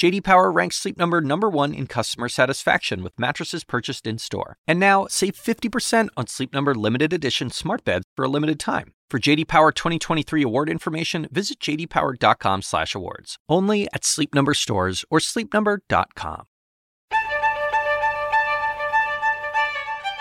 JD Power ranks Sleep Number number 1 in customer satisfaction with mattresses purchased in-store. And now, save 50% on Sleep Number limited edition smart beds for a limited time. For JD Power 2023 award information, visit jdpower.com/awards. Only at Sleep Number stores or sleepnumber.com.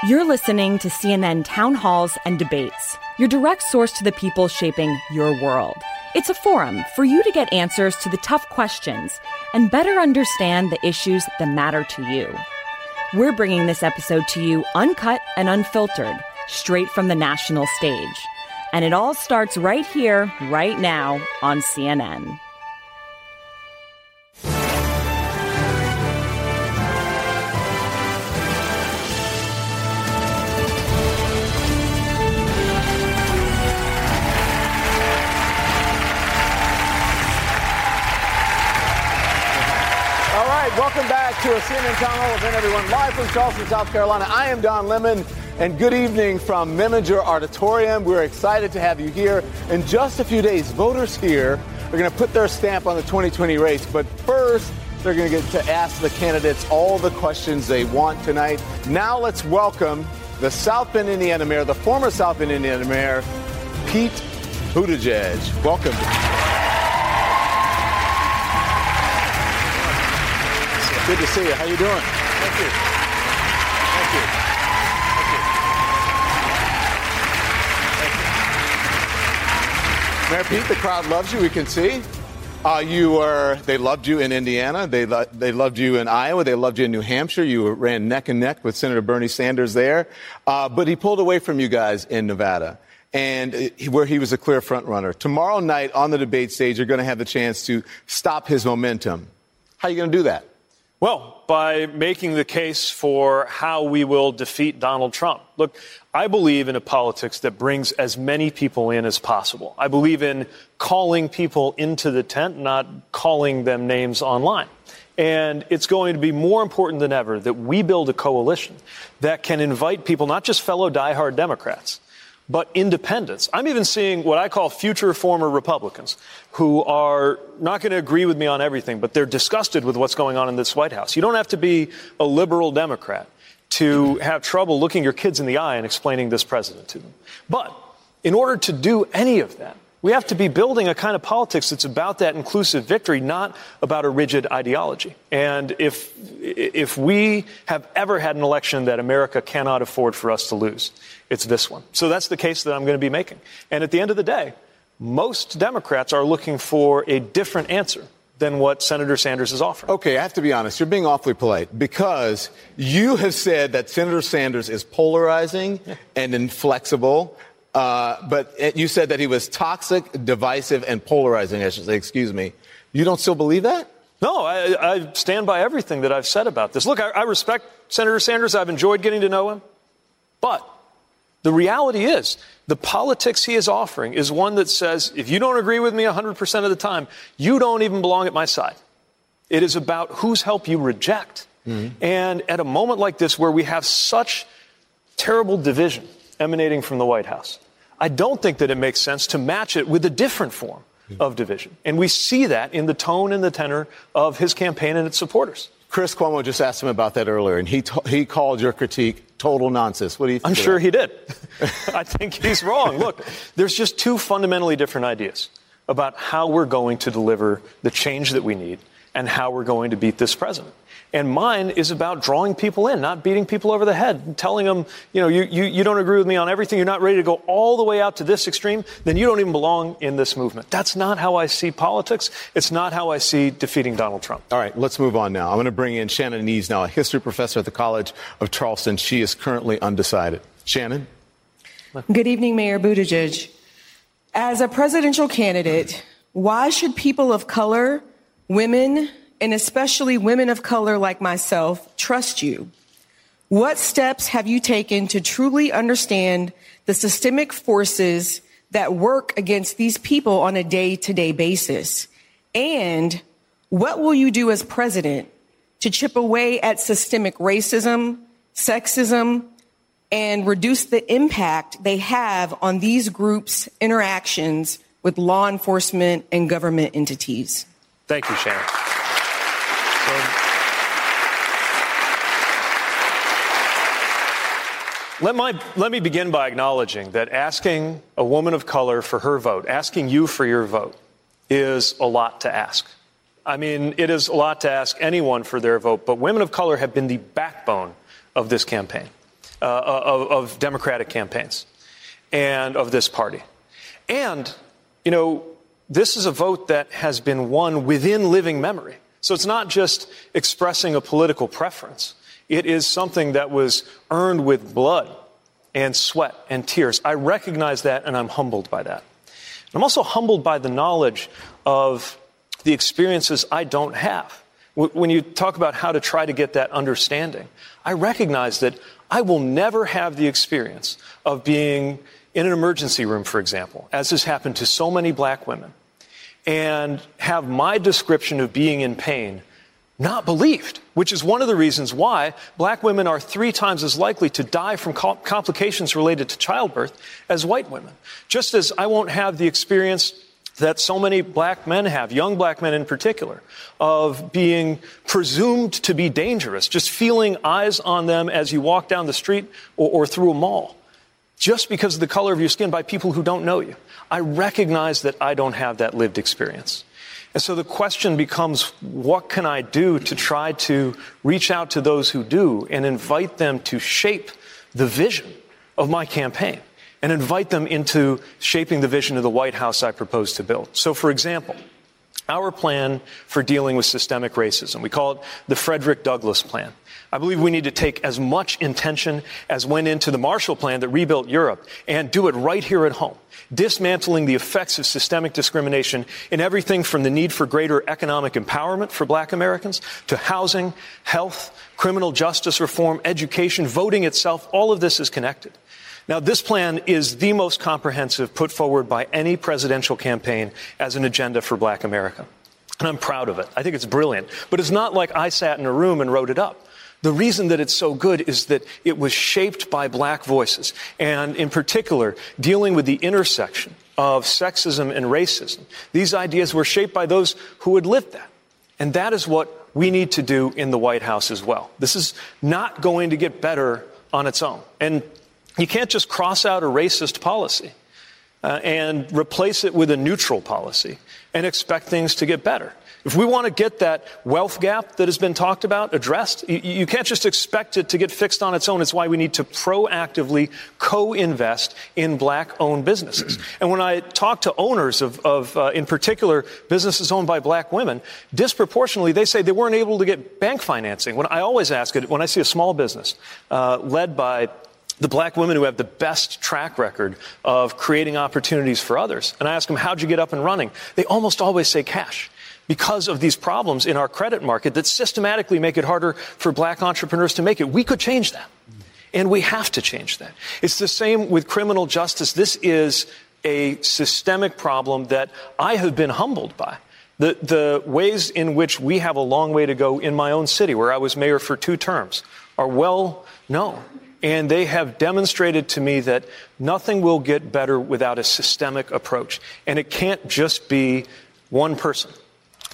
You're listening to CNN Town Halls and Debates, your direct source to the people shaping your world. It's a forum for you to get answers to the tough questions and better understand the issues that matter to you. We're bringing this episode to you uncut and unfiltered, straight from the national stage. And it all starts right here, right now on CNN. Welcome back to a CNN Town Hall event, everyone. Live from Charleston, South Carolina. I am Don Lemon, and good evening from Memminger Auditorium. We're excited to have you here. In just a few days, voters here are going to put their stamp on the 2020 race. But first, they're going to get to ask the candidates all the questions they want tonight. Now, let's welcome the South Bend, Indiana mayor, the former South Bend, Indiana mayor, Pete Buttigieg. Welcome. Good to see you. How you doing? Thank you. Thank you. Thank you. Mayor Pete, the crowd loves you. We can see. Uh, you were. They loved you in Indiana. They lo- they loved you in Iowa. They loved you in New Hampshire. You ran neck and neck with Senator Bernie Sanders there, uh, but he pulled away from you guys in Nevada, and he- where he was a clear front runner. Tomorrow night on the debate stage, you're going to have the chance to stop his momentum. How are you going to do that? Well, by making the case for how we will defeat Donald Trump. Look, I believe in a politics that brings as many people in as possible. I believe in calling people into the tent, not calling them names online. And it's going to be more important than ever that we build a coalition that can invite people, not just fellow diehard Democrats, but independents. I'm even seeing what I call future former Republicans who are not going to agree with me on everything, but they're disgusted with what's going on in this White House. You don't have to be a liberal Democrat to have trouble looking your kids in the eye and explaining this president to them. But in order to do any of that, we have to be building a kind of politics that's about that inclusive victory, not about a rigid ideology. And if, if we have ever had an election that America cannot afford for us to lose, it's this one. So that's the case that I'm going to be making. And at the end of the day, most Democrats are looking for a different answer than what Senator Sanders is offering. Okay, I have to be honest. You're being awfully polite because you have said that Senator Sanders is polarizing and inflexible. Uh, but you said that he was toxic, divisive, and polarizing. I should say. Excuse me. You don't still believe that? No, I, I stand by everything that I've said about this. Look, I, I respect Senator Sanders. I've enjoyed getting to know him. But the reality is, the politics he is offering is one that says, if you don't agree with me 100% of the time, you don't even belong at my side. It is about whose help you reject. Mm-hmm. And at a moment like this, where we have such terrible division emanating from the White House, I don't think that it makes sense to match it with a different form mm-hmm. of division. And we see that in the tone and the tenor of his campaign and its supporters. Chris Cuomo just asked him about that earlier, and he to- he called your critique total nonsense. What do you think? I'm sure that? he did. I think he's wrong. Look, there's just two fundamentally different ideas about how we're going to deliver the change that we need and how we're going to beat this president. And mine is about drawing people in, not beating people over the head, and telling them, you know, you, you, you don't agree with me on everything, you're not ready to go all the way out to this extreme, then you don't even belong in this movement. That's not how I see politics. It's not how I see defeating Donald Trump. All right, let's move on now. I'm going to bring in Shannon Nees now, a history professor at the College of Charleston. She is currently undecided. Shannon? Good evening, Mayor Buttigieg. As a presidential candidate, why should people of color, women, and especially women of color like myself trust you? What steps have you taken to truly understand the systemic forces that work against these people on a day to day basis? And What will you do as president to chip away at systemic racism, sexism, and reduce the impact they have on these groups' interactions with law enforcement and government entities? Thank you, Shannon. So, let, my, let me begin by acknowledging that asking a woman of color for her vote, asking you for your vote, is a lot to ask. I mean, it is a lot to ask anyone for their vote, but women of color have been the backbone of this campaign, uh, of, of Democratic campaigns, and of this party. And, you know, this is a vote that has been won within living memory. So it's not just expressing a political preference. It is something that was earned with blood and sweat and tears. I recognize that and I'm humbled by that. I'm also humbled by the knowledge of the experiences I don't have. When you talk about how to try to get that understanding, I recognize that I will never have the experience of being in an emergency room, for example, as has happened to so many black women, and have my description of being in pain not believed, which is one of the reasons why black women are three times as likely to die from complications related to childbirth as white women. Just as I won't have the experience that so many black men have, young black men in particular, of being presumed to be dangerous, just feeling eyes on them as you walk down the street or, or, through a mall, just because of the color of your skin by people who don't know you. I recognize that I don't have that lived experience. And so the question becomes what can I do to try to reach out to those who do and invite them to shape the vision of my campaign? and invite them into shaping the vision of the White House I propose to build. So, for example, our plan for dealing with systemic racism. We call it the Frederick Douglass Plan. I believe we need to take as much intention as went into the Marshall Plan that rebuilt Europe and do it right here at home, dismantling the effects of systemic discrimination in everything from the need for greater economic empowerment for black Americans to housing, health, criminal justice reform, education, voting itself. All of this is connected. Now, this plan is the most comprehensive put forward by any presidential campaign as an agenda for black America. And I'm proud of it. I think it's brilliant. But it's not like I sat in a room and wrote it up. The reason that it's so good is that it was shaped by black voices, and in particular, dealing with the intersection of sexism and racism. These ideas were shaped by those who had lived that. And that is what we need to do in the White House as well. This is not going to get better on its own. And you can't just cross out a racist policy uh, and replace it with a neutral policy and expect things to get better. If we want to get that wealth gap that has been talked about addressed, you, you, can't just expect it to get fixed on its own. It's why we need to proactively co-invest in black-owned businesses. And when I talk to owners of, of uh, in particular, businesses owned by black women, disproportionately they say they weren't able to get bank financing. When I always ask it, when I see a small business uh, led by the black women who have the best track record of creating opportunities for others. And I ask them, how'd you get up and running? They almost always say cash because of these problems in our credit market that systematically make it harder for black entrepreneurs to make it. We could change that. And we have to change that. It's the same with criminal justice. This is a systemic problem that I have been humbled by. The, the ways in which we have a long way to go in my own city, where I was mayor for two terms, are well known. And they have demonstrated to me that nothing will get better without a systemic approach. And it can't just be one person.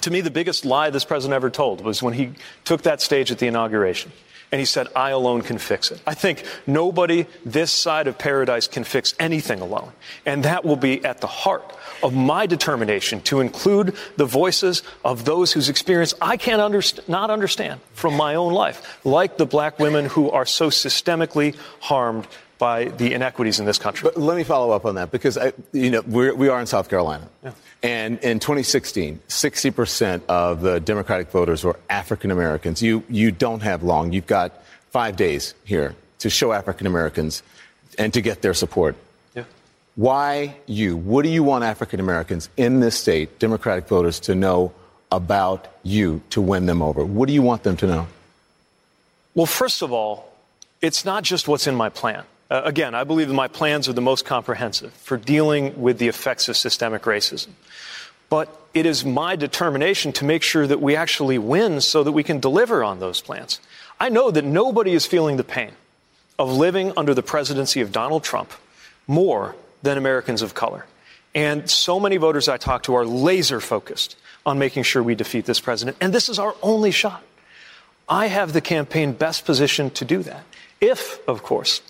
To me, the biggest lie this president ever told was when he took that stage at the inauguration. And he said, I alone can fix it. I think nobody this side of paradise can fix anything alone. And that will be at the heart of my determination to include the voices of those whose experience I can't underst- not understand from my own life, like the black women who are so systemically harmed by the inequities in this country. But let me follow up on that because I, you know we're, we are in South Carolina, yeah. And in 2016, 60 percent of the Democratic voters were African Americans. You you don't have long. You've got five days here to show African Americans and to get their support. Yeah. Why you? What do you want African Americans in this state, Democratic voters, to know about you to win them over? What do you want them to know? Well, first of all, it's not just what's in my plan. Uh, again, I believe that my plans are the most comprehensive for dealing with the effects of systemic racism. But it is my determination to make sure that we actually win so that we can deliver on those plans. I know that nobody is feeling the pain of living under the presidency of Donald Trump more than Americans of color. And so many voters I talk to are laser focused on making sure we defeat this president. And this is our only shot. I have the campaign best positioned to do that. If, of course,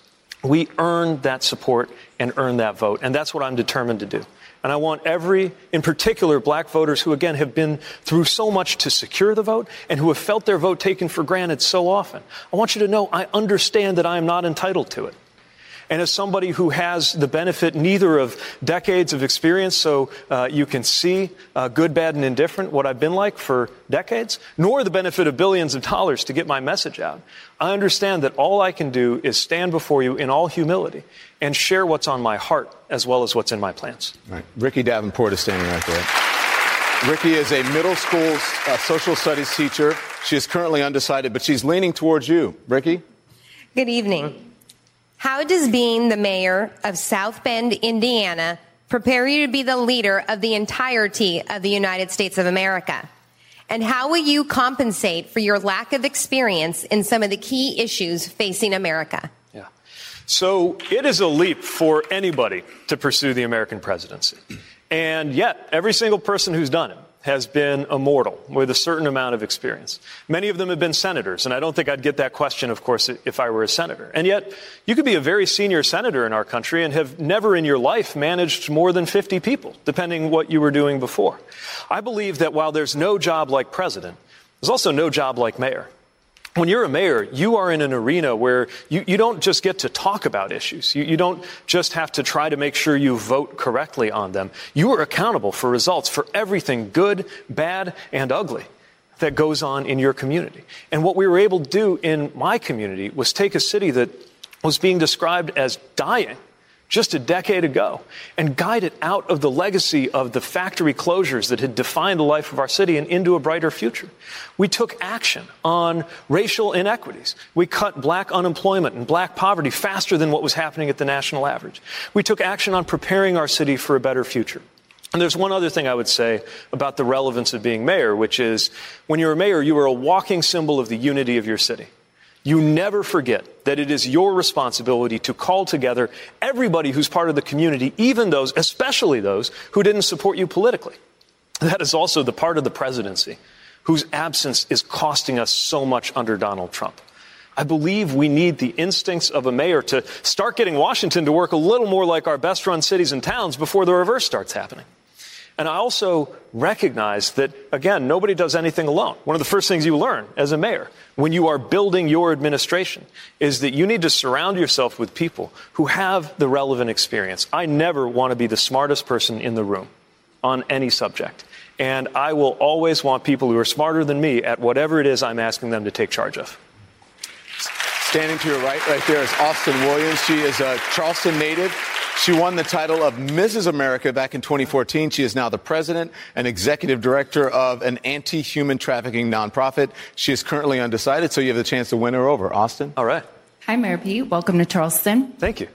we earn that support and earn that vote. And that's what I'm determined to do. And I want every, in particular, black voters who, again, have been through so much to secure the vote and who have felt their vote taken for granted so often. I want you to know I understand that I am not entitled to it. And as somebody who has the benefit neither of decades of experience, so uh, you can see uh, good, bad, and indifferent, what I've been like for decades, nor the benefit of billions of dollars to get my message out, I understand that all I can do is stand before you in all humility and share what's on my heart as well as what's in my plans. Right. Ricky Davenport is standing right there. Ricky is a middle school uh, social studies teacher. She is currently undecided, but she's leaning towards you. Ricky? Good evening. How does being the mayor of South Bend, Indiana, prepare you to be the leader of the entirety of the United States of America? And how will you compensate for your lack of experience in some of the key issues facing America? Yeah. So it is a leap for anybody to pursue the American presidency. And yet, every single person who's done it has been immortal with a certain amount of experience. Many of them have been senators, and I don't think I'd get that question, of course, if I were a senator. And yet, you could be a very senior senator in our country and have never in your life managed more than 50 people, depending what you were doing before. I believe that while there's no job like president, there's also no job like mayor when you're a mayor, you are in an arena where you, you don't just get to talk about issues. You, you don't just have to try to make sure you vote correctly on them. You are accountable for results for everything good, bad, and ugly that goes on in your community. And what we were able to do in my community was take a city that was being described as dying just a decade ago and guide it out of the legacy of the factory closures that had defined the life of our city and into a brighter future. We took action on racial inequities. We cut black unemployment and black poverty faster than what was happening at the national average. We took action on preparing our city for a better future. And there's one other thing I would say about the relevance of being mayor, which is when you're a mayor, you are a walking symbol of the unity of your city you never forget that it is your responsibility to call together everybody who's part of the community, even those, especially those who didn't support you politically. That is also the part of the presidency whose absence is costing us so much under Donald Trump. I believe we need the instincts of a mayor to start getting Washington to work a little more like our best run cities and towns before the reverse starts happening. And I also recognize that, again, nobody does anything alone. One of the first things you learn as a mayor when you are building your administration is that you need to surround yourself with people who have the relevant experience. I never want to be the smartest person in the room on any subject. And I will always want people who are smarter than me at whatever it is I'm asking them to take charge of. Standing to your right, right there is Austin Williams. She is a Charleston native. She won the title of Mrs. America back in 2014. She is now the president and executive director of an anti human trafficking nonprofit. She is currently undecided, so you have the chance to win her over. Austin? All right. Hi, Mayor Pete. Welcome to Charleston. Thank you.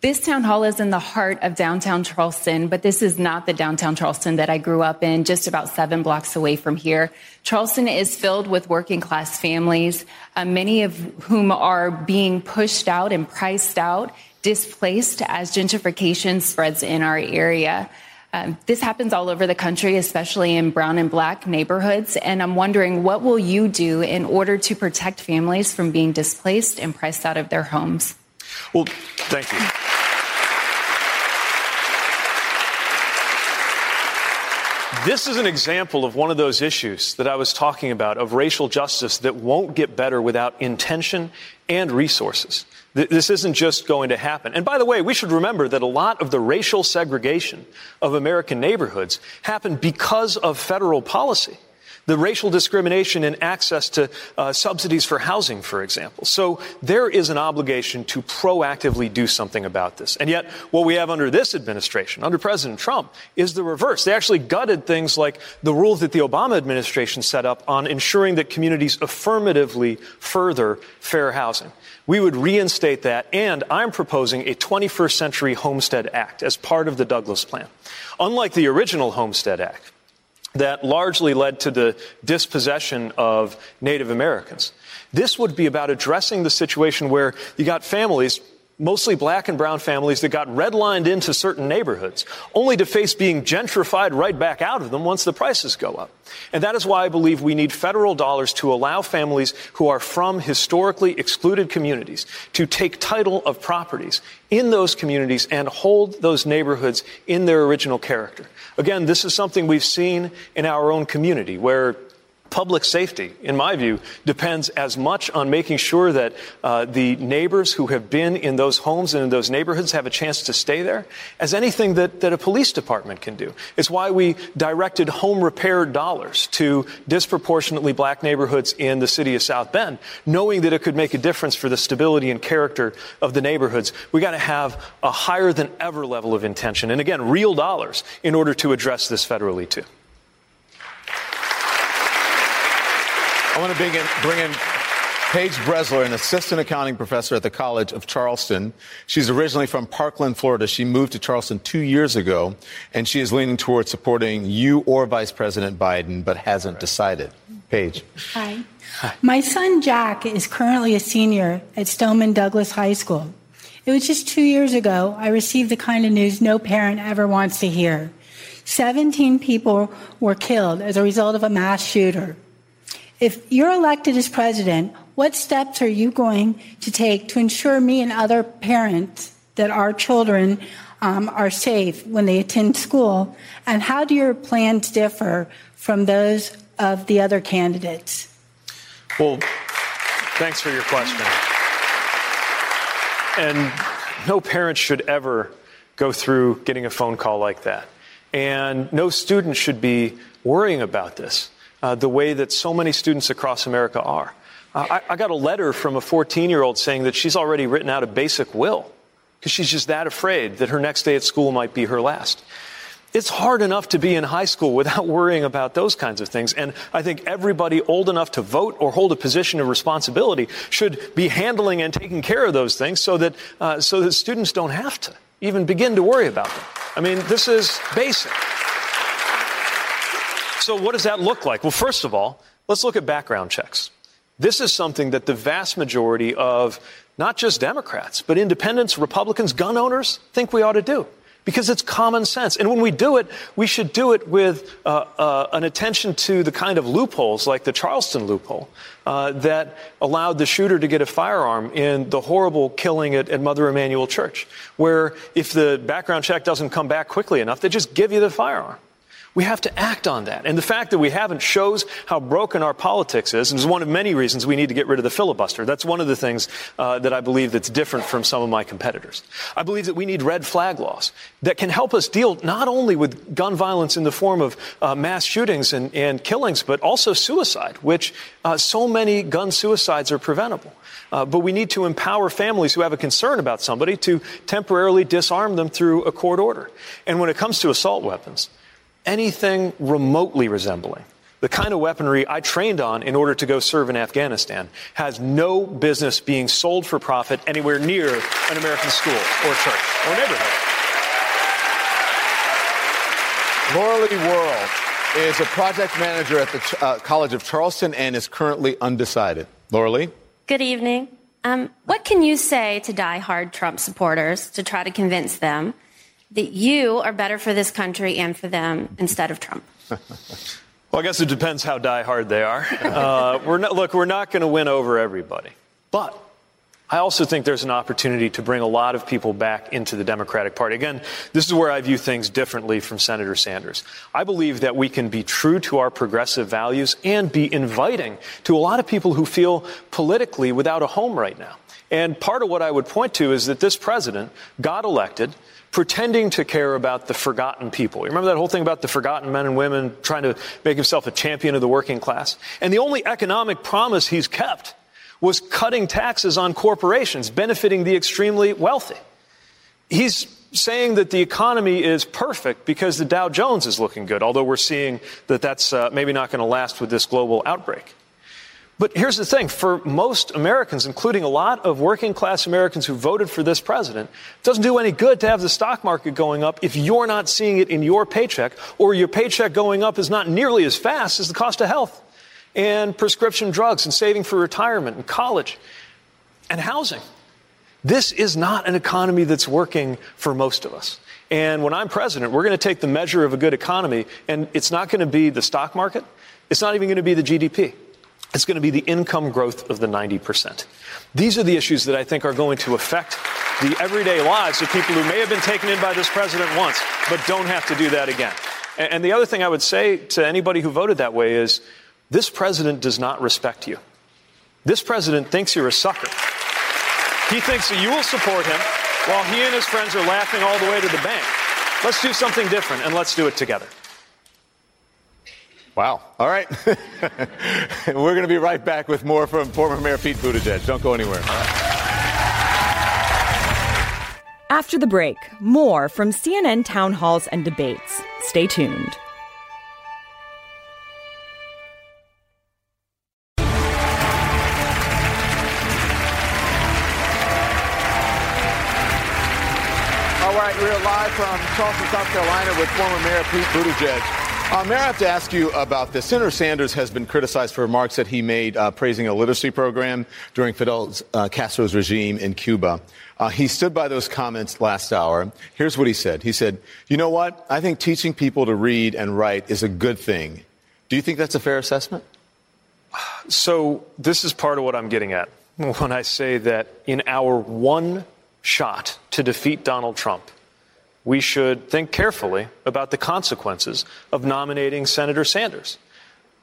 This town hall is in the heart of downtown Charleston, but this is not the downtown Charleston that I grew up in, just about seven blocks away from here. Charleston is filled with working class families, uh, many of whom are being pushed out and priced out displaced as gentrification spreads in our area. Um, this happens all over the country, especially in brown and black neighborhoods. And I'm wondering, what will you do in order to protect families from being displaced and priced out of their homes? Well, thank you. This is an example of one of those issues that I was talking about of racial justice that won't get better without intention and resources. This isn't just going to happen. And by the way, we should remember that a lot of the racial segregation of American neighborhoods happened because of federal policy. The racial discrimination in access to uh, subsidies for housing, for example. So there is an obligation to proactively do something about this. And yet, what we have under this administration, under President Trump, is the reverse. They actually gutted things like the rules that the Obama administration set up on ensuring that communities affirmatively further fair housing. We would reinstate that, and I'm proposing a 21st Century Homestead Act as part of the Douglass Plan. Unlike the original Homestead Act, that largely led to the dispossession of Native Americans. This would be about addressing the situation where you got families, mostly black and brown families, that got redlined into certain neighborhoods, only to face being gentrified right back out of them once the prices go up. And that is why I believe we need federal dollars to allow families who are from historically excluded communities to take title of properties in those communities and hold those neighborhoods in their original character. Again, this is something we've seen in our own community where public safety, in my view, depends as much on making sure that uh, the neighbors who have been in those homes and in those neighborhoods have a chance to stay there as anything that, that a police department can do. It's why we directed home repair dollars to disproportionately black neighborhoods in the city of South Bend, knowing that it could make a difference for the stability and character of the neighborhoods. We got to have a higher than ever level of intention, and again, real dollars in order to address this federally too. I want to bring in, bring in Paige Bresler, an assistant accounting professor at the College of Charleston. She's originally from Parkland, Florida. She moved to Charleston two years ago, and she is leaning towards supporting you or Vice President Biden, but hasn't decided. Paige. Hi. Hi. My son Jack is currently a senior at Stoneman Douglas High School. It was just two years ago I received the kind of news no parent ever wants to hear. 17 people were killed as a result of a mass shooter. If you're elected as president, what steps are you going to take to ensure me and other parents that our children um, are safe when they attend school? And how do your plans differ from those of the other candidates? Well, thanks for your question. And no parent should ever go through getting a phone call like that. And no student should be worrying about this uh, the way that so many students across America are. Uh, I, I got a letter from a 14 year old saying that she's already written out a basic will because she's just that afraid that her next day at school might be her last. It's hard enough to be in high school without worrying about those kinds of things. And I think everybody old enough to vote or hold a position of responsibility should be handling and taking care of those things so that, uh, so that students don't have to even begin to worry about them. I mean, this is basic. So, what does that look like? Well, first of all, let's look at background checks. This is something that the vast majority of not just Democrats, but independents, Republicans, gun owners think we ought to do because it's common sense. And when we do it, we should do it with uh, uh, an attention to the kind of loopholes, like the Charleston loophole, uh, that allowed the shooter to get a firearm in the horrible killing at, at Mother Emanuel Church, where if the background check doesn't come back quickly enough, they just give you the firearm. We have to act on that. And the fact that we haven't shows how broken our politics is, and is one of many reasons we need to get rid of the filibuster. That's one of the things uh, that I believe that's different from some of my competitors. I believe that we need red flag laws that can help us deal not only with gun violence in the form of uh, mass shootings and, and, killings, but also suicide, which uh, so many gun suicides are preventable. Uh, but we need to empower families who have a concern about somebody to temporarily disarm them through a court order. And when it comes to assault weapons, anything remotely resembling the kind of weaponry I trained on in order to go serve in Afghanistan has no business being sold for profit anywhere near an American school or church or neighborhood. Laura Lee Worrell is a project manager at the uh, College of Charleston and is currently undecided. Laura Good evening. Um, what can you say to die-hard Trump supporters to try to convince them that you are better for this country and for them instead of Trump? Well, I guess it depends how diehard they are. Uh, we're not, look, we're not going to win over everybody. But I also think there's an opportunity to bring a lot of people back into the Democratic Party. Again, this is where I view things differently from Senator Sanders. I believe that we can be true to our progressive values and be inviting to a lot of people who feel politically without a home right now. And part of what I would point to is that this president got elected pretending to care about the forgotten people. You remember that whole thing about the forgotten men and women trying to make himself a champion of the working class? And the only economic promise he's kept was cutting taxes on corporations, benefiting the extremely wealthy. He's saying that the economy is perfect because the Dow Jones is looking good, although we're seeing that that's uh, maybe not going to last with this global outbreak. But here's the thing for most Americans, including a lot of working class Americans who voted for this president, it doesn't do any good to have the stock market going up if you're not seeing it in your paycheck, or your paycheck going up is not nearly as fast as the cost of health and prescription drugs and saving for retirement and college and housing. This is not an economy that's working for most of us. And when I'm president, we're going to take the measure of a good economy, and it's not going to be the stock market. It's not even going to be the GDP. It's going to be the income growth of the 90%. These are the issues that I think are going to affect the everyday lives of people who may have been taken in by this president once, but don't have to do that again. And the other thing I would say to anybody who voted that way is this president does not respect you. This president thinks you're a sucker. He thinks that you will support him while he and his friends are laughing all the way to the bank. Let's do something different and let's do it together. Wow. All right. We're going to be right back with more from former Mayor Pete Buttigieg. Don't go anywhere. After the break, more from CNN town halls and debates. Stay tuned. All right, we're live from Charleston, South Carolina with former Mayor Pete Buttigieg. Uh, Mayor, I have to ask you about this. Senator Sanders has been criticized for remarks that he made uh, praising a literacy program during Fidel uh, Castro's regime in Cuba. Uh, he stood by those comments last hour. Here's what he said. He said, You know what? I think teaching people to read and write is a good thing. Do you think that's a fair assessment? So, this is part of what I'm getting at when I say that in our one shot to defeat Donald Trump, we should think carefully about the consequences of nominating Senator Sanders.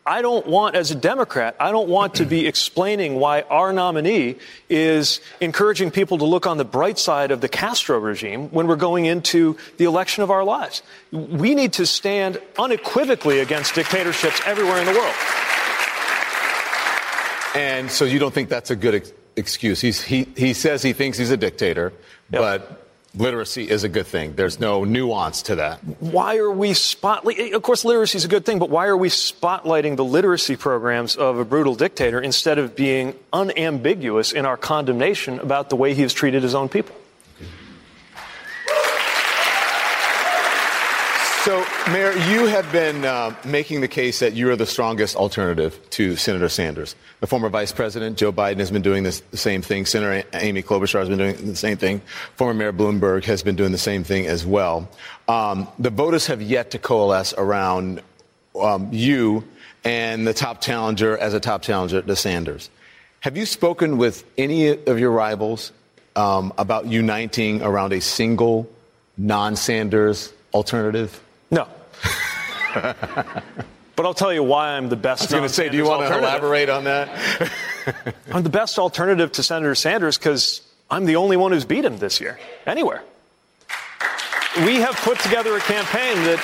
I don't want, as a Democrat, I don't want to be explaining why our nominee is encouraging people to look on the bright side of the Castro regime when we're going into the election of our lives. We need to stand unequivocally against dictatorships everywhere in the world. And so you don't think that's a good ex- excuse? He's, he, he says he thinks he's a dictator, yep. but literacy is a good thing. There's no nuance to that. Why are we spotlighting? Of course, literacy is a good thing, but why are we spotlighting the literacy programs of a brutal dictator instead of being unambiguous in our condemnation about the way he has treated his own people? So, Mayor, you have been uh, making the case that you are the strongest alternative to Senator Sanders. The former Vice President Joe Biden has been doing this, the same thing. Senator Amy Klobuchar has been doing the same thing. Former Mayor Bloomberg has been doing the same thing as well. Um, the voters have yet to coalesce around um, you and the top challenger as a top challenger to Sanders. Have you spoken with any of your rivals um, about uniting around a single non-Sanders alternative? But I'll tell you why I'm the best. I was going to say, do you want to elaborate on that? I'm the best alternative to Senator Sanders because I'm the only one who's beat him this year, anywhere. We have put together a campaign that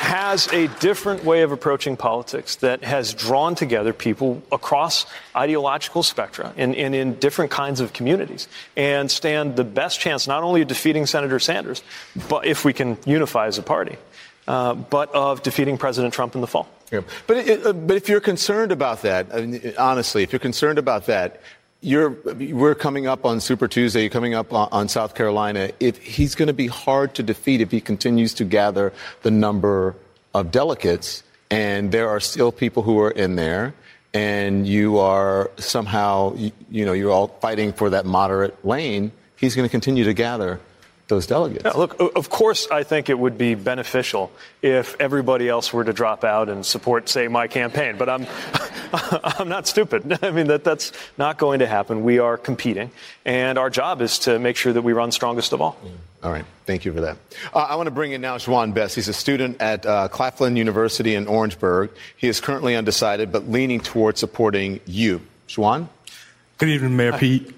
has a different way of approaching politics that has drawn together people across ideological spectra and, and, in different kinds of communities and stand the best chance not only of defeating Senator Sanders, but if we can unify as a party, uh, but of defeating President Trump in the fall. Yeah. But, it, but if you're concerned about that, I mean, honestly, if you're concerned about that, you're, we're coming up on Super Tuesday. You're coming up on, on South Carolina. If he's going to be hard to defeat if he continues to gather the number of delegates, and there are still people who are in there, and you are somehow, you, you know, you're all fighting for that moderate lane. He's going to continue to gather those delegates. Yeah, look, of course, I think it would be beneficial if everybody else were to drop out and support, say, my campaign. But I'm, I'm not stupid. I mean, that, that's not going to happen. We are competing, and our job is to make sure that we run strongest of all. All right. Thank you for that. Uh, I want to bring in now Juan Best. He's a student at uh, Claflin University in Orangeburg. He is currently undecided, but leaning towards supporting you. Juan? Good evening, Mayor Pete.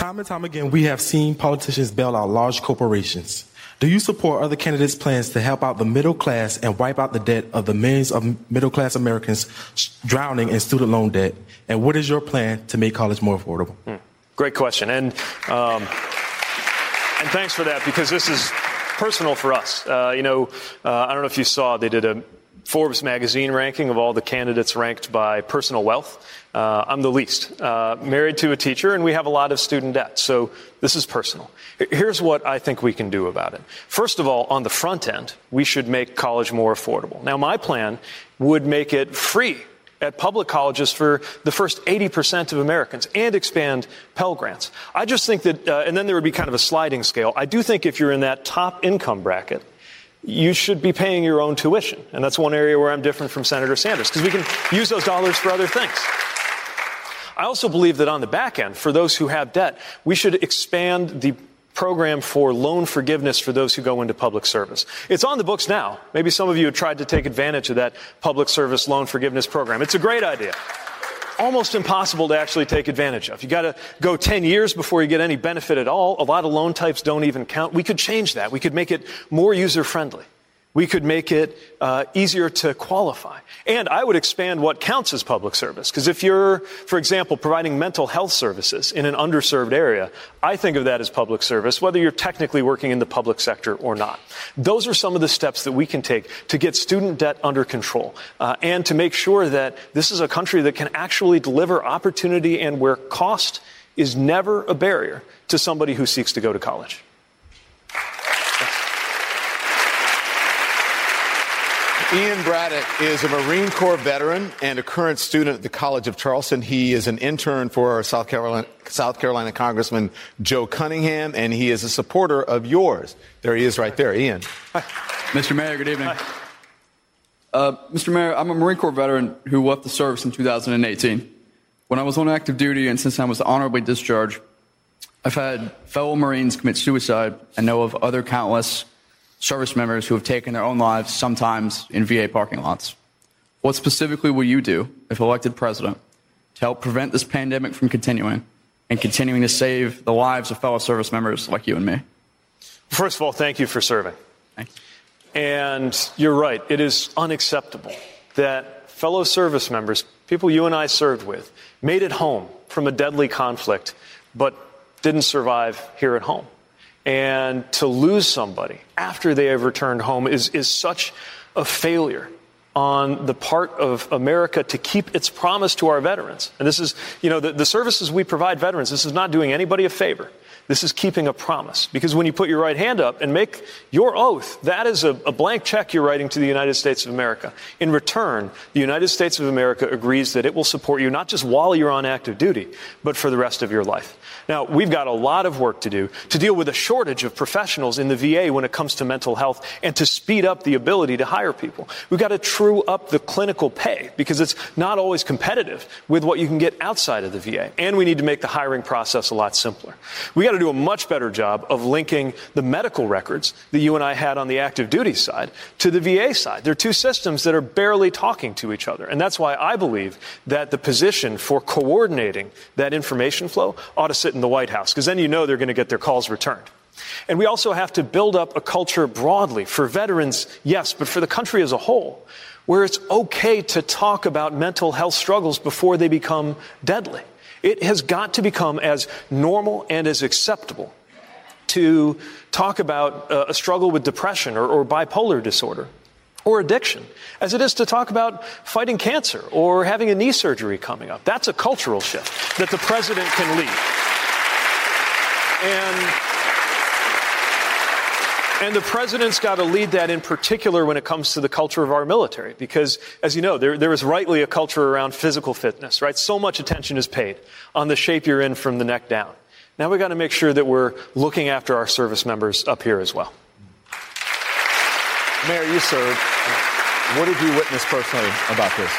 Time and time again, we have seen politicians bail out large corporations. Do you support other candidates' plans to help out the middle class and wipe out the debt of the millions of middle class Americans drowning in student loan debt? And what is your plan to make college more affordable? Hmm. Great question. And, um, and thanks for that because this is personal for us. Uh, you know, uh, I don't know if you saw, they did a Forbes magazine ranking of all the candidates ranked by personal wealth. Uh, I'm the least. Uh, married to a teacher, and we have a lot of student debt. So this is personal. Here's what I think we can do about it. First of all, on the front end, we should make college more affordable. Now, my plan would make it free at public colleges for the first 80% of Americans and expand Pell Grants. I just think that, uh, and then there would be kind of a sliding scale. I do think if you're in that top income bracket, you should be paying your own tuition. And that's one area where I'm different from Senator Sanders, because we can use those dollars for other things. I also believe that on the back end, for those who have debt, we should expand the program for loan forgiveness for those who go into public service. It's on the books now. Maybe some of you have tried to take advantage of that public service loan forgiveness program. It's a great idea. Almost impossible to actually take advantage of. You got to go 10 years before you get any benefit at all. A lot of loan types don't even count. We could change that. We could make it more user friendly. We could make it uh, easier to qualify. And I would expand what counts as public service. Because if you're, for example, providing mental health services in an underserved area, I think of that as public service, whether you're technically working in the public sector or not. Those are some of the steps that we can take to get student debt under control uh, and to make sure that this is a country that can actually deliver opportunity and where cost is never a barrier to somebody who seeks to go to college. Ian Braddock is a Marine Corps veteran and a current student at the College of Charleston. He is an intern for South Carolina, South Carolina Congressman Joe Cunningham, and he is a supporter of yours. There he is right there. Ian. Hi. Mr. Mayor, good evening. Uh, Mr. Mayor, I'm a Marine Corps veteran who left the service in 2018. When I was on active duty and since I was honorably discharged, I've had fellow Marines commit suicide and know of other countless service members who have taken their own lives, sometimes in VA parking lots. What specifically will you do, if elected president, to help prevent this pandemic from continuing and continuing to save the lives of fellow service members like you and me? First of all, thank you for serving. You. And you're right, it is unacceptable that fellow service members, people you and I served with, made it home from a deadly conflict, but didn't survive here at home. And to lose somebody after they have returned home is, is such a failure on the part of America to keep its promise to our veterans. And this is, you know, the, the services we provide veterans, this is not doing anybody a favor. This is keeping a promise. Because when you put your right hand up and make your oath, that is a, a, blank check you're writing to the United States of America. In return, the United States of America agrees that it will support you not just while you're on active duty, but for the rest of your life. Now, we've got a lot of work to do to deal with a shortage of professionals in the VA when it comes to mental health and to speed up the ability to hire people. We've got to true up the clinical pay because it's not always competitive with what you can get outside of the VA. And we need to make the hiring process a lot simpler. We got to do a much better job of linking the medical records that you and I had on the active duty side to the VA side. They're two systems that are barely talking to each other. And that's why I believe that the position for coordinating that information flow ought to sit in the White House, because then you know they're going to get their calls returned. And we also have to build up a culture broadly for veterans, yes, but for the country as a whole, where it's okay to talk about mental health struggles before they become deadly. It has got to become as normal and as acceptable to talk about uh, a struggle with depression or, or bipolar disorder or addiction as it is to talk about fighting cancer or having a knee surgery coming up. That's a cultural shift that the president can lead. And, and the president's got to lead that in particular when it comes to the culture of our military. Because, as you know, there, there is rightly a culture around physical fitness, right? So much attention is paid on the shape you're in from the neck down. Now we've got to make sure that we're looking after our service members up here as well. Mayor, you served. What did you witness personally about this?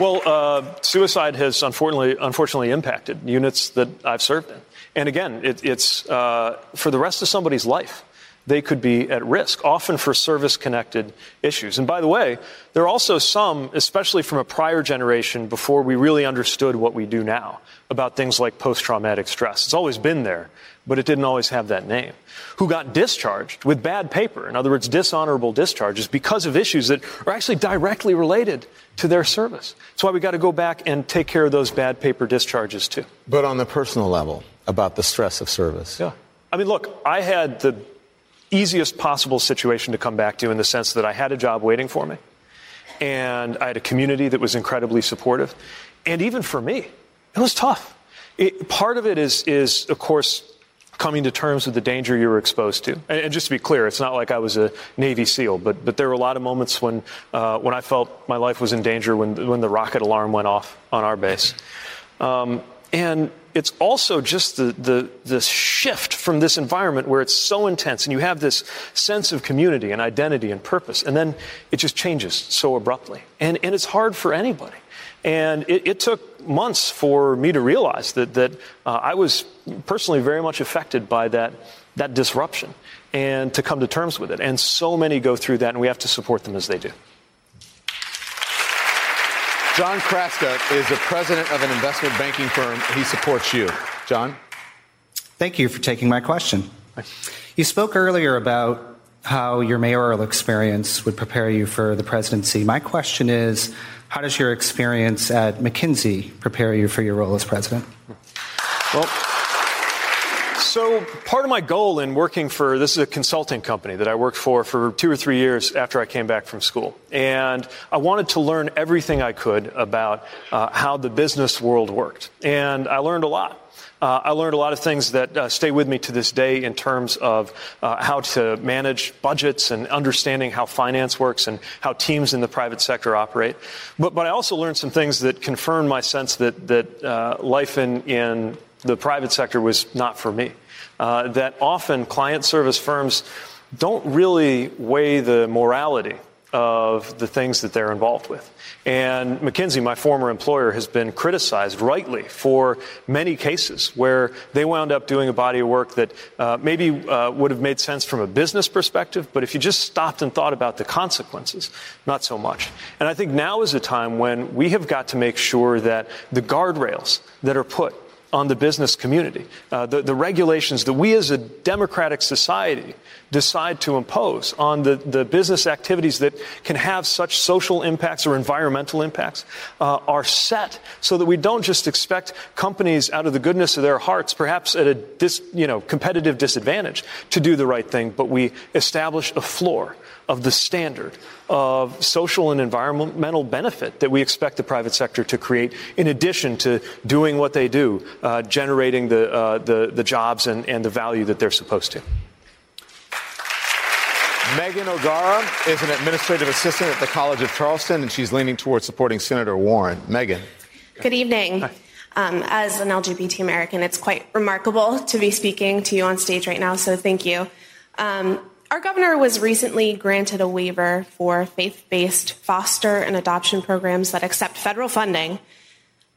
Well, uh, suicide has unfortunately, unfortunately impacted units that I've served in. And again, it, it's uh, for the rest of somebody's life. they could be at risk, often for service connected issues. And by the way, there are also some, especially from a prior generation before we really understood what we do now about things like post traumatic stress. It's always been there, but it didn't always have that name, who got discharged with bad paper. In other words, dishonorable discharges because of issues that are actually directly related to their service. That's why we got to go back and take care of those bad paper discharges too. But on the personal level, about the stress of service. Yeah. I mean, look, I had the easiest possible situation to come back to in the sense that I had a job waiting for me, and I had a community that was incredibly supportive. And even for me, it was tough. It, part of it is, is, of course, coming to terms with the danger you were exposed to. And, and, just to be clear, it's not like I was a Navy SEAL, but, but there were a lot of moments when, uh, when I felt my life was in danger when, when the rocket alarm went off on our base. Um, and it's also just the, the, the shift from this environment where it's so intense and you have this sense of community and identity and purpose, and then it just changes so abruptly. And, and it's hard for anybody. And it, it took months for me to realize that, that uh, I was personally very much affected by that, that disruption and to come to terms with it. And so many go through that, and we have to support them as they do. John Kraska is the president of an investment banking firm. He supports you. John? Thank you for taking my question. You spoke earlier about how your mayoral experience would prepare you for the presidency. My question is how does your experience at McKinsey prepare you for your role as president? Well, so part of my goal in working for this is a consulting company that I worked for for two or three years after I came back from school, and I wanted to learn everything I could about uh, how the business world worked, and I learned a lot. Uh, I learned a lot of things that uh, stay with me to this day in terms of uh, how to manage budgets and understanding how finance works and how teams in the private sector operate. But, but I also learned some things that confirmed my sense that, that uh, life in, in the private sector was not for me. Uh, that often client service firms don't really weigh the morality of the things that they're involved with. And McKinsey, my former employer, has been criticized rightly for many cases where they wound up doing a body of work that uh, maybe uh, would have made sense from a business perspective, but if you just stopped and thought about the consequences, not so much. And I think now is a time when we have got to make sure that the guardrails that are put on the business community. Uh, the, the, regulations that we as a democratic society decide to impose on the, the business activities that can have such social impacts or environmental impacts uh, are set so that we don't just expect companies out of the goodness of their hearts, perhaps at a dis, you know, competitive disadvantage, to do the right thing, but we establish a floor of the standard of social and environmental benefit that we expect the private sector to create, in addition to doing what they do, uh, generating the, uh, the, the, jobs and, and the value that they're supposed to. Megan O'Gara is an administrative assistant at the College of Charleston, and she's leaning towards supporting Senator Warren. Megan. Good evening. Um, as an LGBT American, it's quite remarkable to be speaking to you on stage right now, so thank you. Um, our governor was recently granted a waiver for faith based foster and adoption programs that accept federal funding,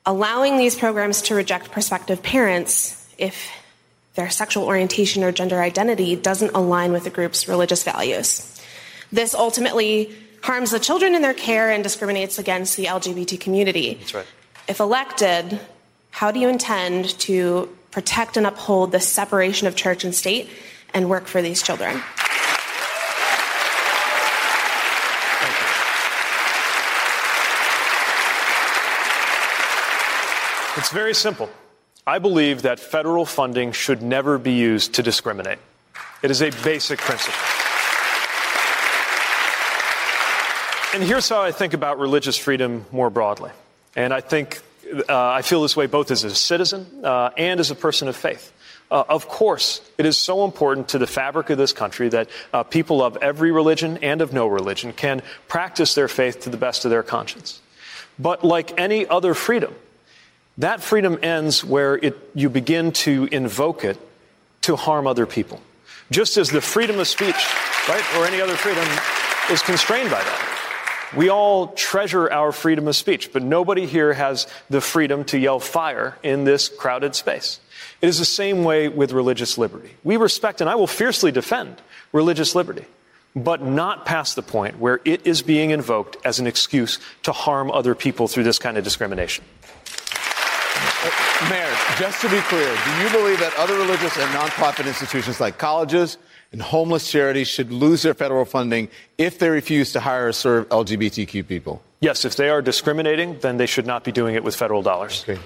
allowing these programs to reject prospective parents if their sexual orientation or gender identity doesn't align with the group's religious values. This ultimately harms the children in their care and discriminates against the LGBT community. That's right. If elected, how do you intend to protect and uphold the separation of church and state and work for these children? It's very simple. I believe that federal funding should never be used to discriminate. It is a basic principle. And here's how I think about religious freedom more broadly. And I think uh, I feel this way both as a citizen uh, and as a person of faith. Uh, of course, it is so important to the fabric of this country that uh, people of every religion and of no religion can practice their faith to the best of their conscience. But like any other freedom, that freedom ends where it, you begin to invoke it to harm other people. Just as the freedom of speech, right, or any other freedom is constrained by that. We all treasure our freedom of speech, but nobody here has the freedom to yell fire in this crowded space. It is the same way with religious liberty. We respect and I will fiercely defend religious liberty, but not past the point where it is being invoked as an excuse to harm other people through this kind of discrimination. Mayor, just to be clear, do you believe that other religious and nonprofit institutions like colleges and homeless charities should lose their federal funding if they refuse to hire or serve LGBTQ people? Yes, if they are discriminating, then they should not be doing it with federal dollars. Okay.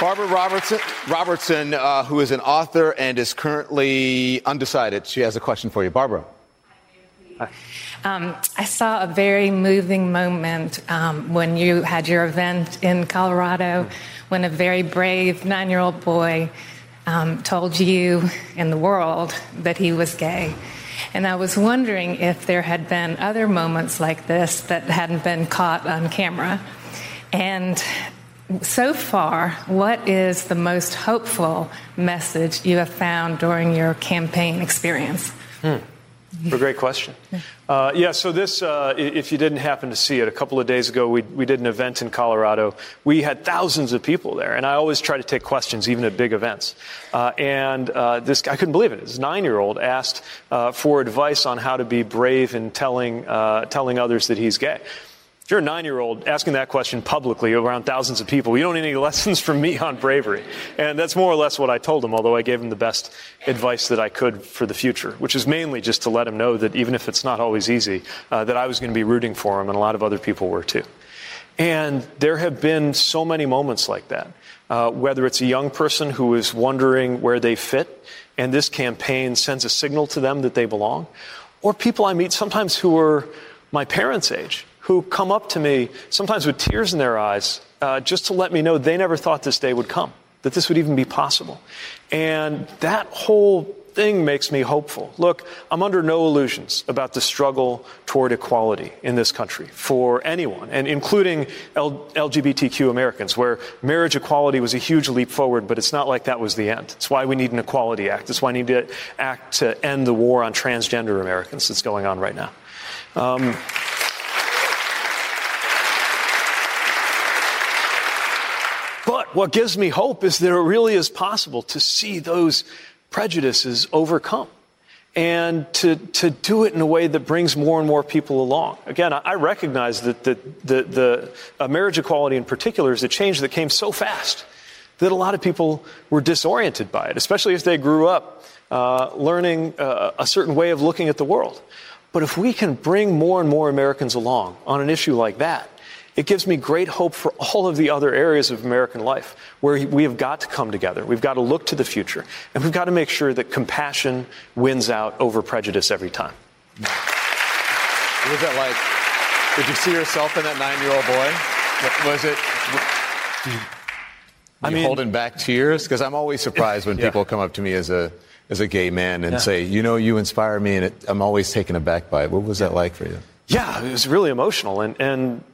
Barbara Robertson, Robertson uh, who is an author and is currently undecided. She has a question for you. Barbara. Um, I saw a very moving moment um, when you had your event in Colorado when a very brave nine year old boy um, told you and the world that he was gay. And I was wondering if there had been other moments like this that hadn't been caught on camera. And so far, what is the most hopeful message you have found during your campaign experience? Hmm. A great question. Uh, yeah, so this, uh, if you didn't happen to see it, a couple of days ago we, we did an event in Colorado. We had thousands of people there, and I always try to take questions, even at big events. Uh, and uh, this, I couldn't believe it. This nine year old asked uh, for advice on how to be brave in telling, uh, telling others that he's gay. If you're a nine year old asking that question publicly around thousands of people, you don't need any lessons from me on bravery. And that's more or less what I told him, although I gave him the best advice that I could for the future, which is mainly just to let him know that even if it's not always easy, uh, that I was going to be rooting for him, and a lot of other people were too. And there have been so many moments like that. Uh, whether it's a young person who is wondering where they fit, and this campaign sends a signal to them that they belong, or people I meet sometimes who are my parents' age who come up to me, sometimes with tears in their eyes, uh, just to let me know they never thought this day would come, that this would even be possible. And that whole thing makes me hopeful. Look, I'm under no illusions about the struggle toward equality in this country for anyone, and including L- LGBTQ Americans, where marriage equality was a huge leap forward, but it's not like that was the end. It's why we need an Equality Act. It's why we need to act to end the war on transgender Americans that's going on right now. Um, But what gives me hope is that it really is possible to see those prejudices overcome and to, to do it in a way that brings more and more people along. Again, I recognize that the, the, the uh, marriage equality in particular is a change that came so fast that a lot of people were disoriented by it, especially if they grew up uh, learning uh, a certain way of looking at the world. But if we can bring more and more Americans along on an issue like that, it gives me great hope for all of the other areas of American life where we have got to come together. We've got to look to the future. And we've got to make sure that compassion wins out over prejudice every time. What was that like? Did you see yourself in that nine year old boy? Was it. I mean, holding back tears? Because I'm always surprised when yeah. people come up to me as a as a gay man and yeah. say, you know, you inspire me, and it, I'm always taken aback by it. What was that like for you? Yeah, it was really emotional, and and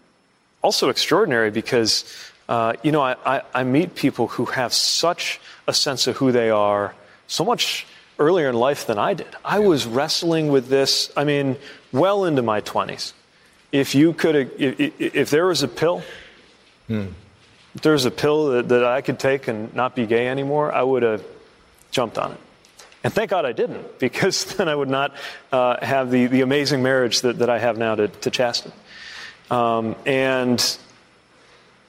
also extraordinary because, uh, you know, I, I, I, meet people who have such a sense of who they are so much earlier in life than I did. I was wrestling with this, I mean, well into my 20s. If you could, if, if there was a pill, hmm. if there was a pill that, that I could take and not be gay anymore, I would have jumped on it. And thank God I didn't, because then I would not uh, have the, the amazing marriage that, that I have now to, to Chasten. Um, and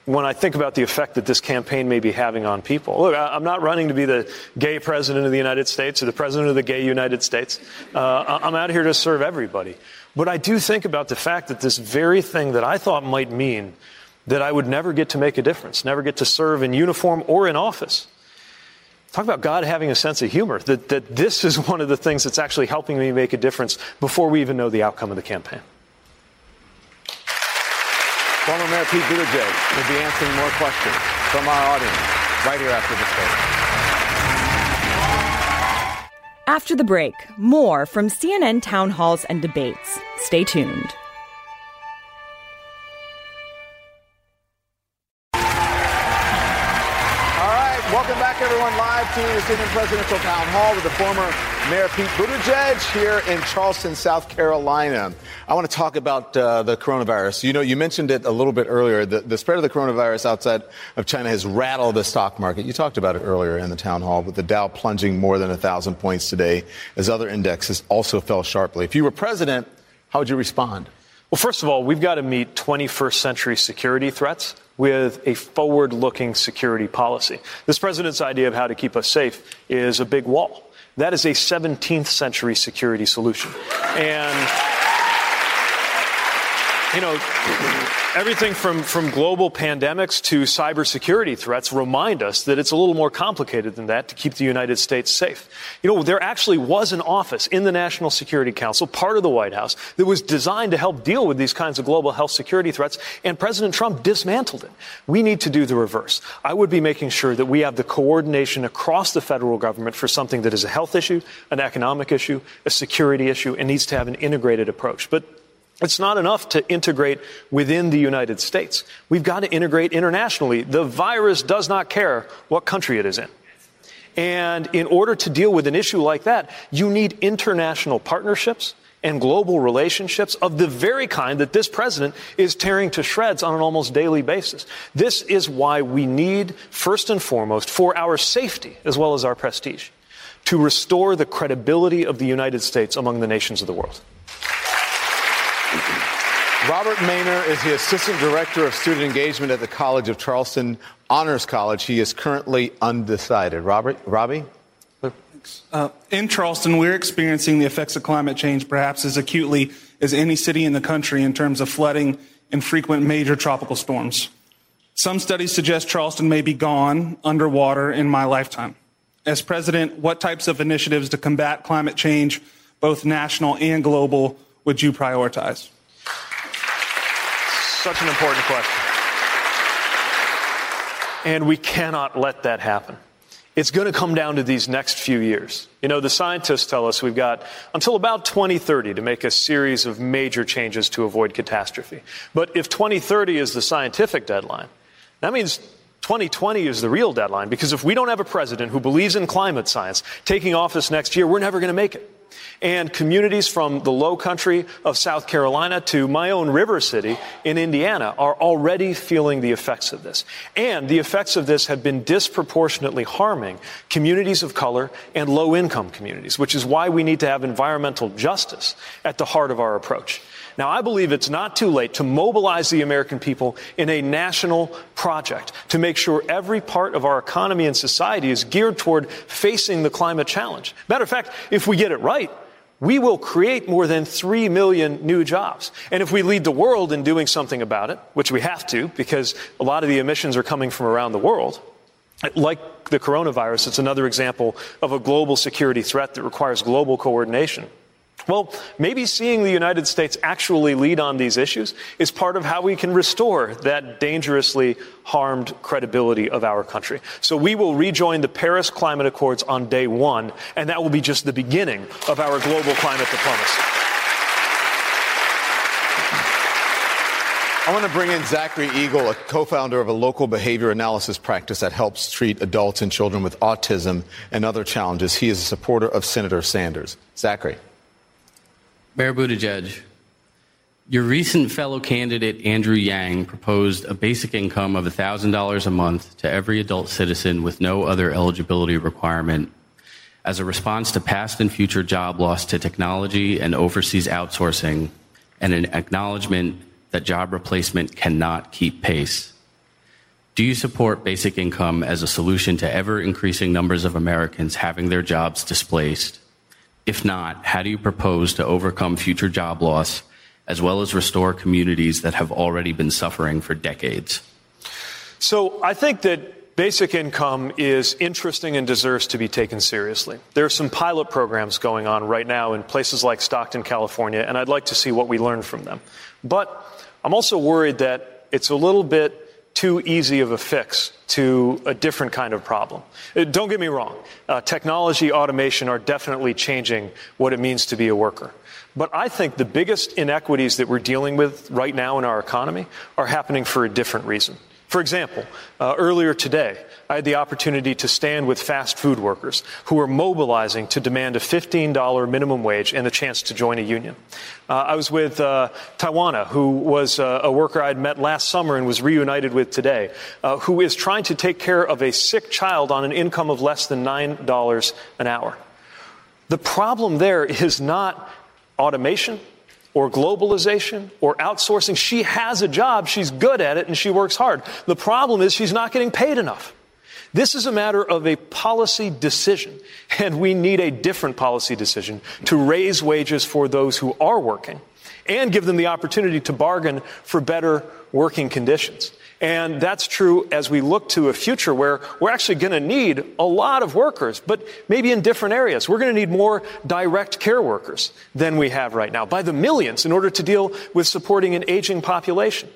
when I think about the effect that this campaign may be having on people, look, I'm not running to be the gay president of the United States or the president of the gay United States. Uh, I'm out here to serve everybody. But I do think about the fact that this very thing that I thought might mean that I would never get to make a difference, never get to serve in uniform or in office. Talk about God having a sense of humor, that, that this is one of the things that's actually helping me make a difference before we even know the outcome of the campaign. Former Mayor Pete Buttigieg will be answering more questions from our audience right here after this break. After the break, more from CNN town halls and debates. Stay tuned. Everyone, live to the CNN Presidential Town Hall with the former Mayor Pete Buttigieg here in Charleston, South Carolina. I want to talk about uh, the coronavirus. You know, you mentioned it a little bit earlier. The, the, spread of the coronavirus outside of China has rattled the stock market. You talked about it earlier in the town hall, with the Dow plunging more than a thousand points today, as other indexes also fell sharply. If you were president, how would you respond? Well, first of all, we've got to meet 21st century security threats with a forward looking security policy. This president's idea of how to keep us safe is a big wall. That is a 17th century security solution. And you know, everything from, from global pandemics to cybersecurity threats remind us that it's a little more complicated than that to keep the United States safe. You know, there actually was an office in the National Security Council, part of the White House, that was designed to help deal with these kinds of global health security threats, and President Trump dismantled it. We need to do the reverse. I would be making sure that we have the coordination across the federal government for something that is a health issue, an economic issue, a security issue, and needs to have an integrated approach. But it's not enough to integrate within the United States. We've got to integrate internationally. The virus does not care what country it is in. And in order to deal with an issue like that, you need international partnerships and global relationships of the very kind that this president is tearing to shreds on an almost daily basis. This is why we need, first and foremost, for our safety as well as our prestige, to restore the credibility of the United States among the nations of the world. Robert Maynor is the Assistant Director of Student Engagement at the College of Charleston Honors College. He is currently undecided. Robert, Robbie? Uh, in Charleston, we're experiencing the effects of climate change perhaps as acutely as any city in the country in terms of flooding and frequent major tropical storms. Some studies suggest Charleston may be gone underwater in my lifetime. As president, what types of initiatives to combat climate change, both national and global, would you prioritize? Such an important question. And we cannot let that happen. It's going to come down to these next few years. You know, the scientists tell us we've got until about 2030 to make a series of major changes to avoid catastrophe. But if 2030 is the scientific deadline, that means 2020 is the real deadline because if we don't have a president who believes in climate science taking office next year, we're never going to make it and communities from the low country of South Carolina to my own river city in Indiana are already feeling the effects of this. And the effects of this have been disproportionately harming communities of color and low income communities, which is why we need to have environmental justice at the heart of our approach. Now, I believe it's not too late to mobilize the American people in a national project to make sure every part of our economy and society is geared toward facing the climate challenge. Matter of fact, if we get it right, we will create more than 3 million new jobs. And if we lead the world in doing something about it, which we have to because a lot of the emissions are coming from around the world, like the coronavirus, it's another example of a global security threat that requires global coordination. Well, maybe seeing the United States actually lead on these issues is part of how we can restore that dangerously harmed credibility of our country. So we will rejoin the Paris Climate Accords on day one, and that will be just the beginning of our global climate diplomacy. I want to bring in Zachary Eagle, a co-founder of a local behavior analysis practice that helps treat adults and children with autism and other challenges. He is a supporter of Senator Sanders. Zachary. Mayor Buttigieg, your recent fellow candidate, Andrew Yang, proposed a basic income of $1,000 a month to every adult citizen with no other eligibility requirement as a response to past and future job loss to technology and overseas outsourcing and an acknowledgement that job replacement cannot keep pace. Do you support basic income as a solution to ever increasing numbers of Americans having their jobs displaced? If not, how do you propose to overcome future job loss as well as restore communities that have already been suffering for decades? So I think that basic income is interesting and deserves to be taken seriously. There are some pilot programs going on right now in places like Stockton, California, and I'd like to see what we learn from them. But I'm also worried that it's a little bit too easy of a fix to a different kind of problem. Uh, don't get me wrong. Uh, technology, automation are definitely changing what it means to be a worker. But I think the biggest inequities that we're dealing with right now in our economy are happening for a different reason. For example, uh, earlier today, I had the opportunity to stand with fast food workers who are mobilizing to demand a $15 minimum wage and the chance to join a union. Uh, I was with uh, Tawana, who was uh, a worker I'd met last summer and was reunited with today, uh, who is trying to take care of a sick child on an income of less than $9 an hour. The problem there is not automation or globalization or outsourcing. She has a job, she's good at it, and she works hard. The problem is she's not getting paid enough. This is a matter of a policy decision, and we need a different policy decision to raise wages for those who are working and give them the opportunity to bargain for better working conditions. And that's true as we look to a future where we're actually going to need a lot of workers, but maybe in different areas. We're going to need more direct care workers than we have right now by the millions in order to deal with supporting an aging population.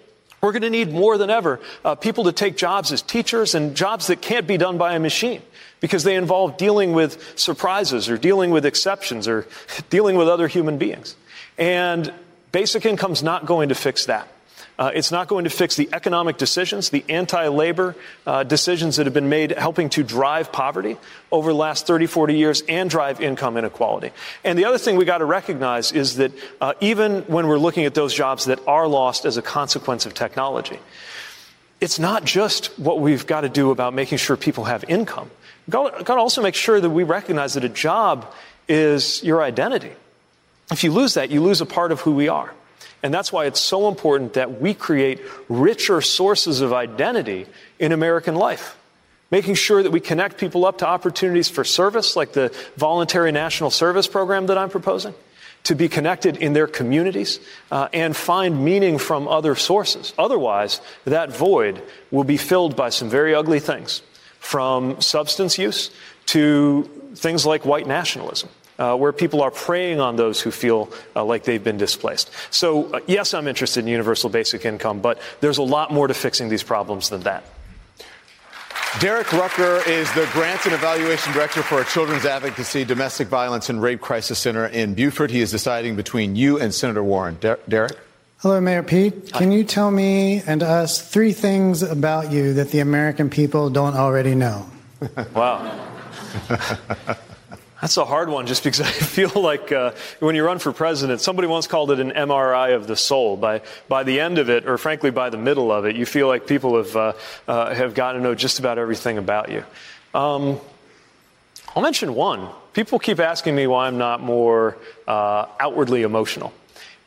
We're going to need more than ever uh, people to take jobs as teachers and jobs that can't be done by a machine because they involve dealing with surprises or dealing with exceptions or dealing with other human beings. And basic income's not going to fix that. Uh, it's not going to fix the economic decisions, the anti labor uh, decisions that have been made helping to drive poverty over the last 30, 40 years and drive income inequality. And the other thing we got to recognize is that uh, even when we're looking at those jobs that are lost as a consequence of technology, it's not just what we've got to do about making sure people have income. We've got, got to also make sure that we recognize that a job is your identity. If you lose that, you lose a part of who we are. And that's why it's so important that we create richer sources of identity in American life. Making sure that we connect people up to opportunities for service, like the voluntary national service program that I'm proposing, to be connected in their communities, uh, and find meaning from other sources. Otherwise, that void will be filled by some very ugly things, from substance use to things like white nationalism uh, where people are preying on those who feel uh, like they've been displaced. So, uh, yes, I'm interested in universal basic income, but there's a lot more to fixing these problems than that. Derek Rucker is the Grants and Evaluation Director for a Children's Advocacy Domestic Violence and Rape Crisis Center in Beaufort. He is deciding between you and Senator Warren. Der- Derek? Hello, Mayor Pete. Can you tell me and us three things about you that the American people don't already know? wow. That's a hard one just because I feel like uh, when you run for president, somebody once called it an MRI of the soul. By, by the end of it, or frankly by the middle of it, you feel like people have, uh, uh, have gotten to know just about everything about you. Um, I'll mention one. People keep asking me why I'm not more uh, outwardly emotional.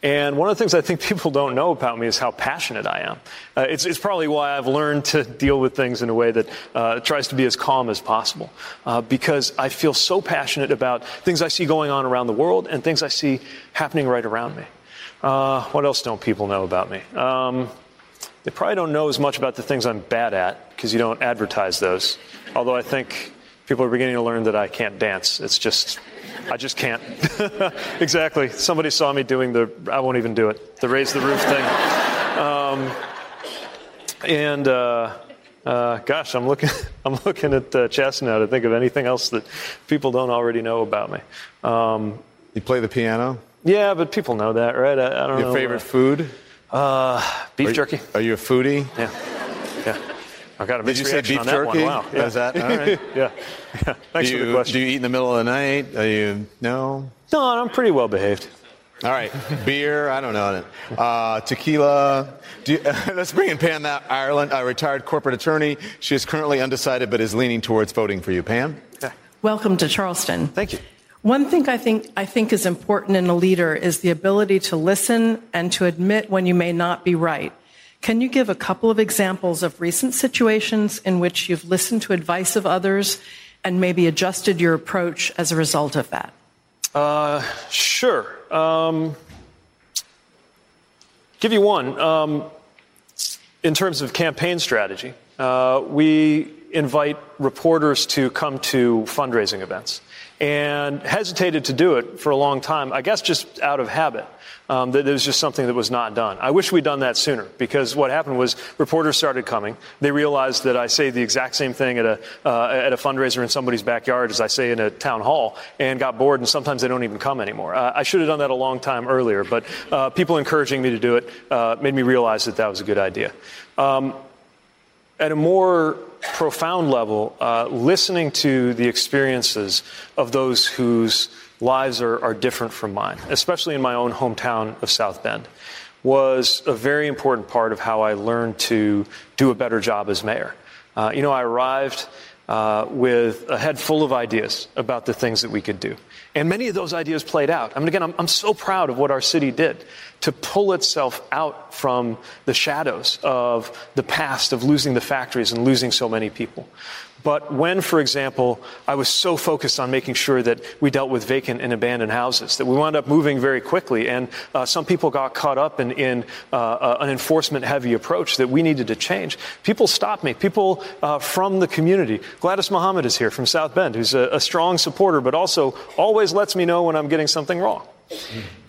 And one of the things I think people don't know about me is how passionate I am. Uh, it's, it's, probably why I've learned to deal with things in a way that uh, tries to be as calm as possible. Uh, because I feel so passionate about things I see going on around the world and things I see happening right around me. Uh, what else don't people know about me? Um, they probably don't know as much about the things I'm bad at because you don't advertise those. Although I think people are beginning to learn that I can't dance. It's just I just can't. exactly. Somebody saw me doing the, I won't even do it, the raise the roof thing. Um, and uh, uh, gosh, I'm looking, I'm looking at uh, chess now to think of anything else that people don't already know about me. Um, you play the piano? Yeah, but people know that, right? I, I don't Your know. Your favorite food? Uh, beef are jerky. are you a foodie? Yeah. Yeah. I got a Did you say reaction beef on that jerky? One. Wow. Yeah. Is that all right? yeah. yeah. Thanks you, for the question. Do you eat in the middle of the night? Are you no? No, I'm pretty well behaved. All right, beer. I don't know. Uh, tequila. You, uh, let's bring in Pam that Ireland, a retired corporate attorney. She is currently undecided, but is leaning towards voting for you. Pam. Okay. Welcome to Charleston. Thank you. One thing I think I think is important in a leader is the ability to listen and to admit when you may not be right. Can you give a couple of examples of recent situations in which you've listened to advice of others and maybe adjusted your approach as a result of that? Uh, sure. Um, give you one. Um, in terms of campaign strategy, uh, we invite reporters to come to fundraising events and hesitated to do it for a long time, I guess just out of habit. Um, that it was just something that was not done. I wish we'd done that sooner because what happened was reporters started coming. They realized that I say the exact same thing at a, uh, at a fundraiser in somebody's backyard as I say in a town hall and got bored and sometimes they don't even come anymore. Uh, I should have done that a long time earlier, but uh, people encouraging me to do it uh, made me realize that that was a good idea. Um, at a more profound level, uh, listening to the experiences of those whose lives are, are different from mine, especially in my own hometown of South Bend, was a very important part of how I learned to do a better job as mayor. Uh, you know, I arrived uh, with a head full of ideas about the things that we could do. And many of those ideas played out. I mean, again, I'm, I'm, so proud of what our city did to pull itself out from the shadows of the past, of losing the factories and losing so many people. But when, for example, I was so focused on making sure that we dealt with vacant and abandoned houses that we wound up moving very quickly, and uh, some people got caught up in, in uh, uh, an enforcement heavy approach that we needed to change. People stopped me. People uh, from the community. Gladys Muhammad is here from South Bend, who's a, a strong supporter, but also always lets me know when I'm getting something wrong.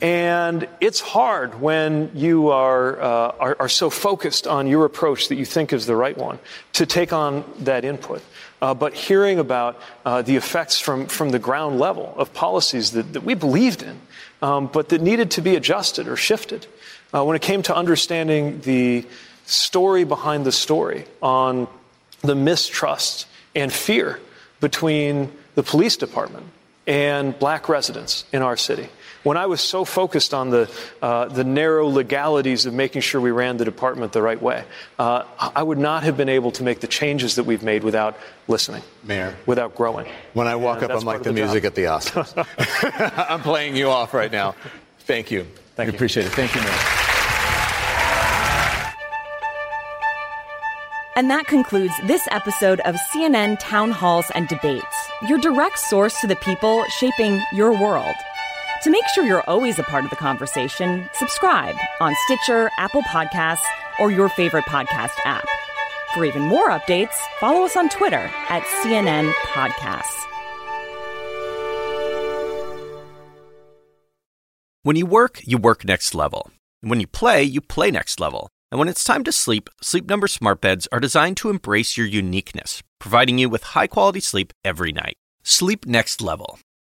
And it's hard when you are, uh, are, are, so focused on your approach that you think is the right one to take on that input. Uh, but hearing about uh, the effects from, from the ground level of policies that, that we believed in, um, but that needed to be adjusted or shifted. Uh, when it came to understanding the story behind the story on the mistrust and fear between the police department and black residents in our city when I was so focused on the, uh, the narrow legalities of making sure we ran the department the right way, uh, I would not have been able to make the changes that we've made without listening. Mayor. Without growing. When I walk and up, I'm like the, the music at the Oscars. I'm playing you off right now. Thank you. Thank we you. appreciate it. Thank you, Mayor. And that concludes this episode of CNN Town Halls and Debates, your direct source to the people shaping your world. To make sure you're always a part of the conversation, subscribe on Stitcher, Apple Podcasts, or your favorite podcast app. For even more updates, follow us on Twitter at CNN Podcasts. When you work, you work next level. And when you play, you play next level. And when it's time to sleep, Sleep Number smart beds are designed to embrace your uniqueness, providing you with high-quality sleep every night. Sleep next level.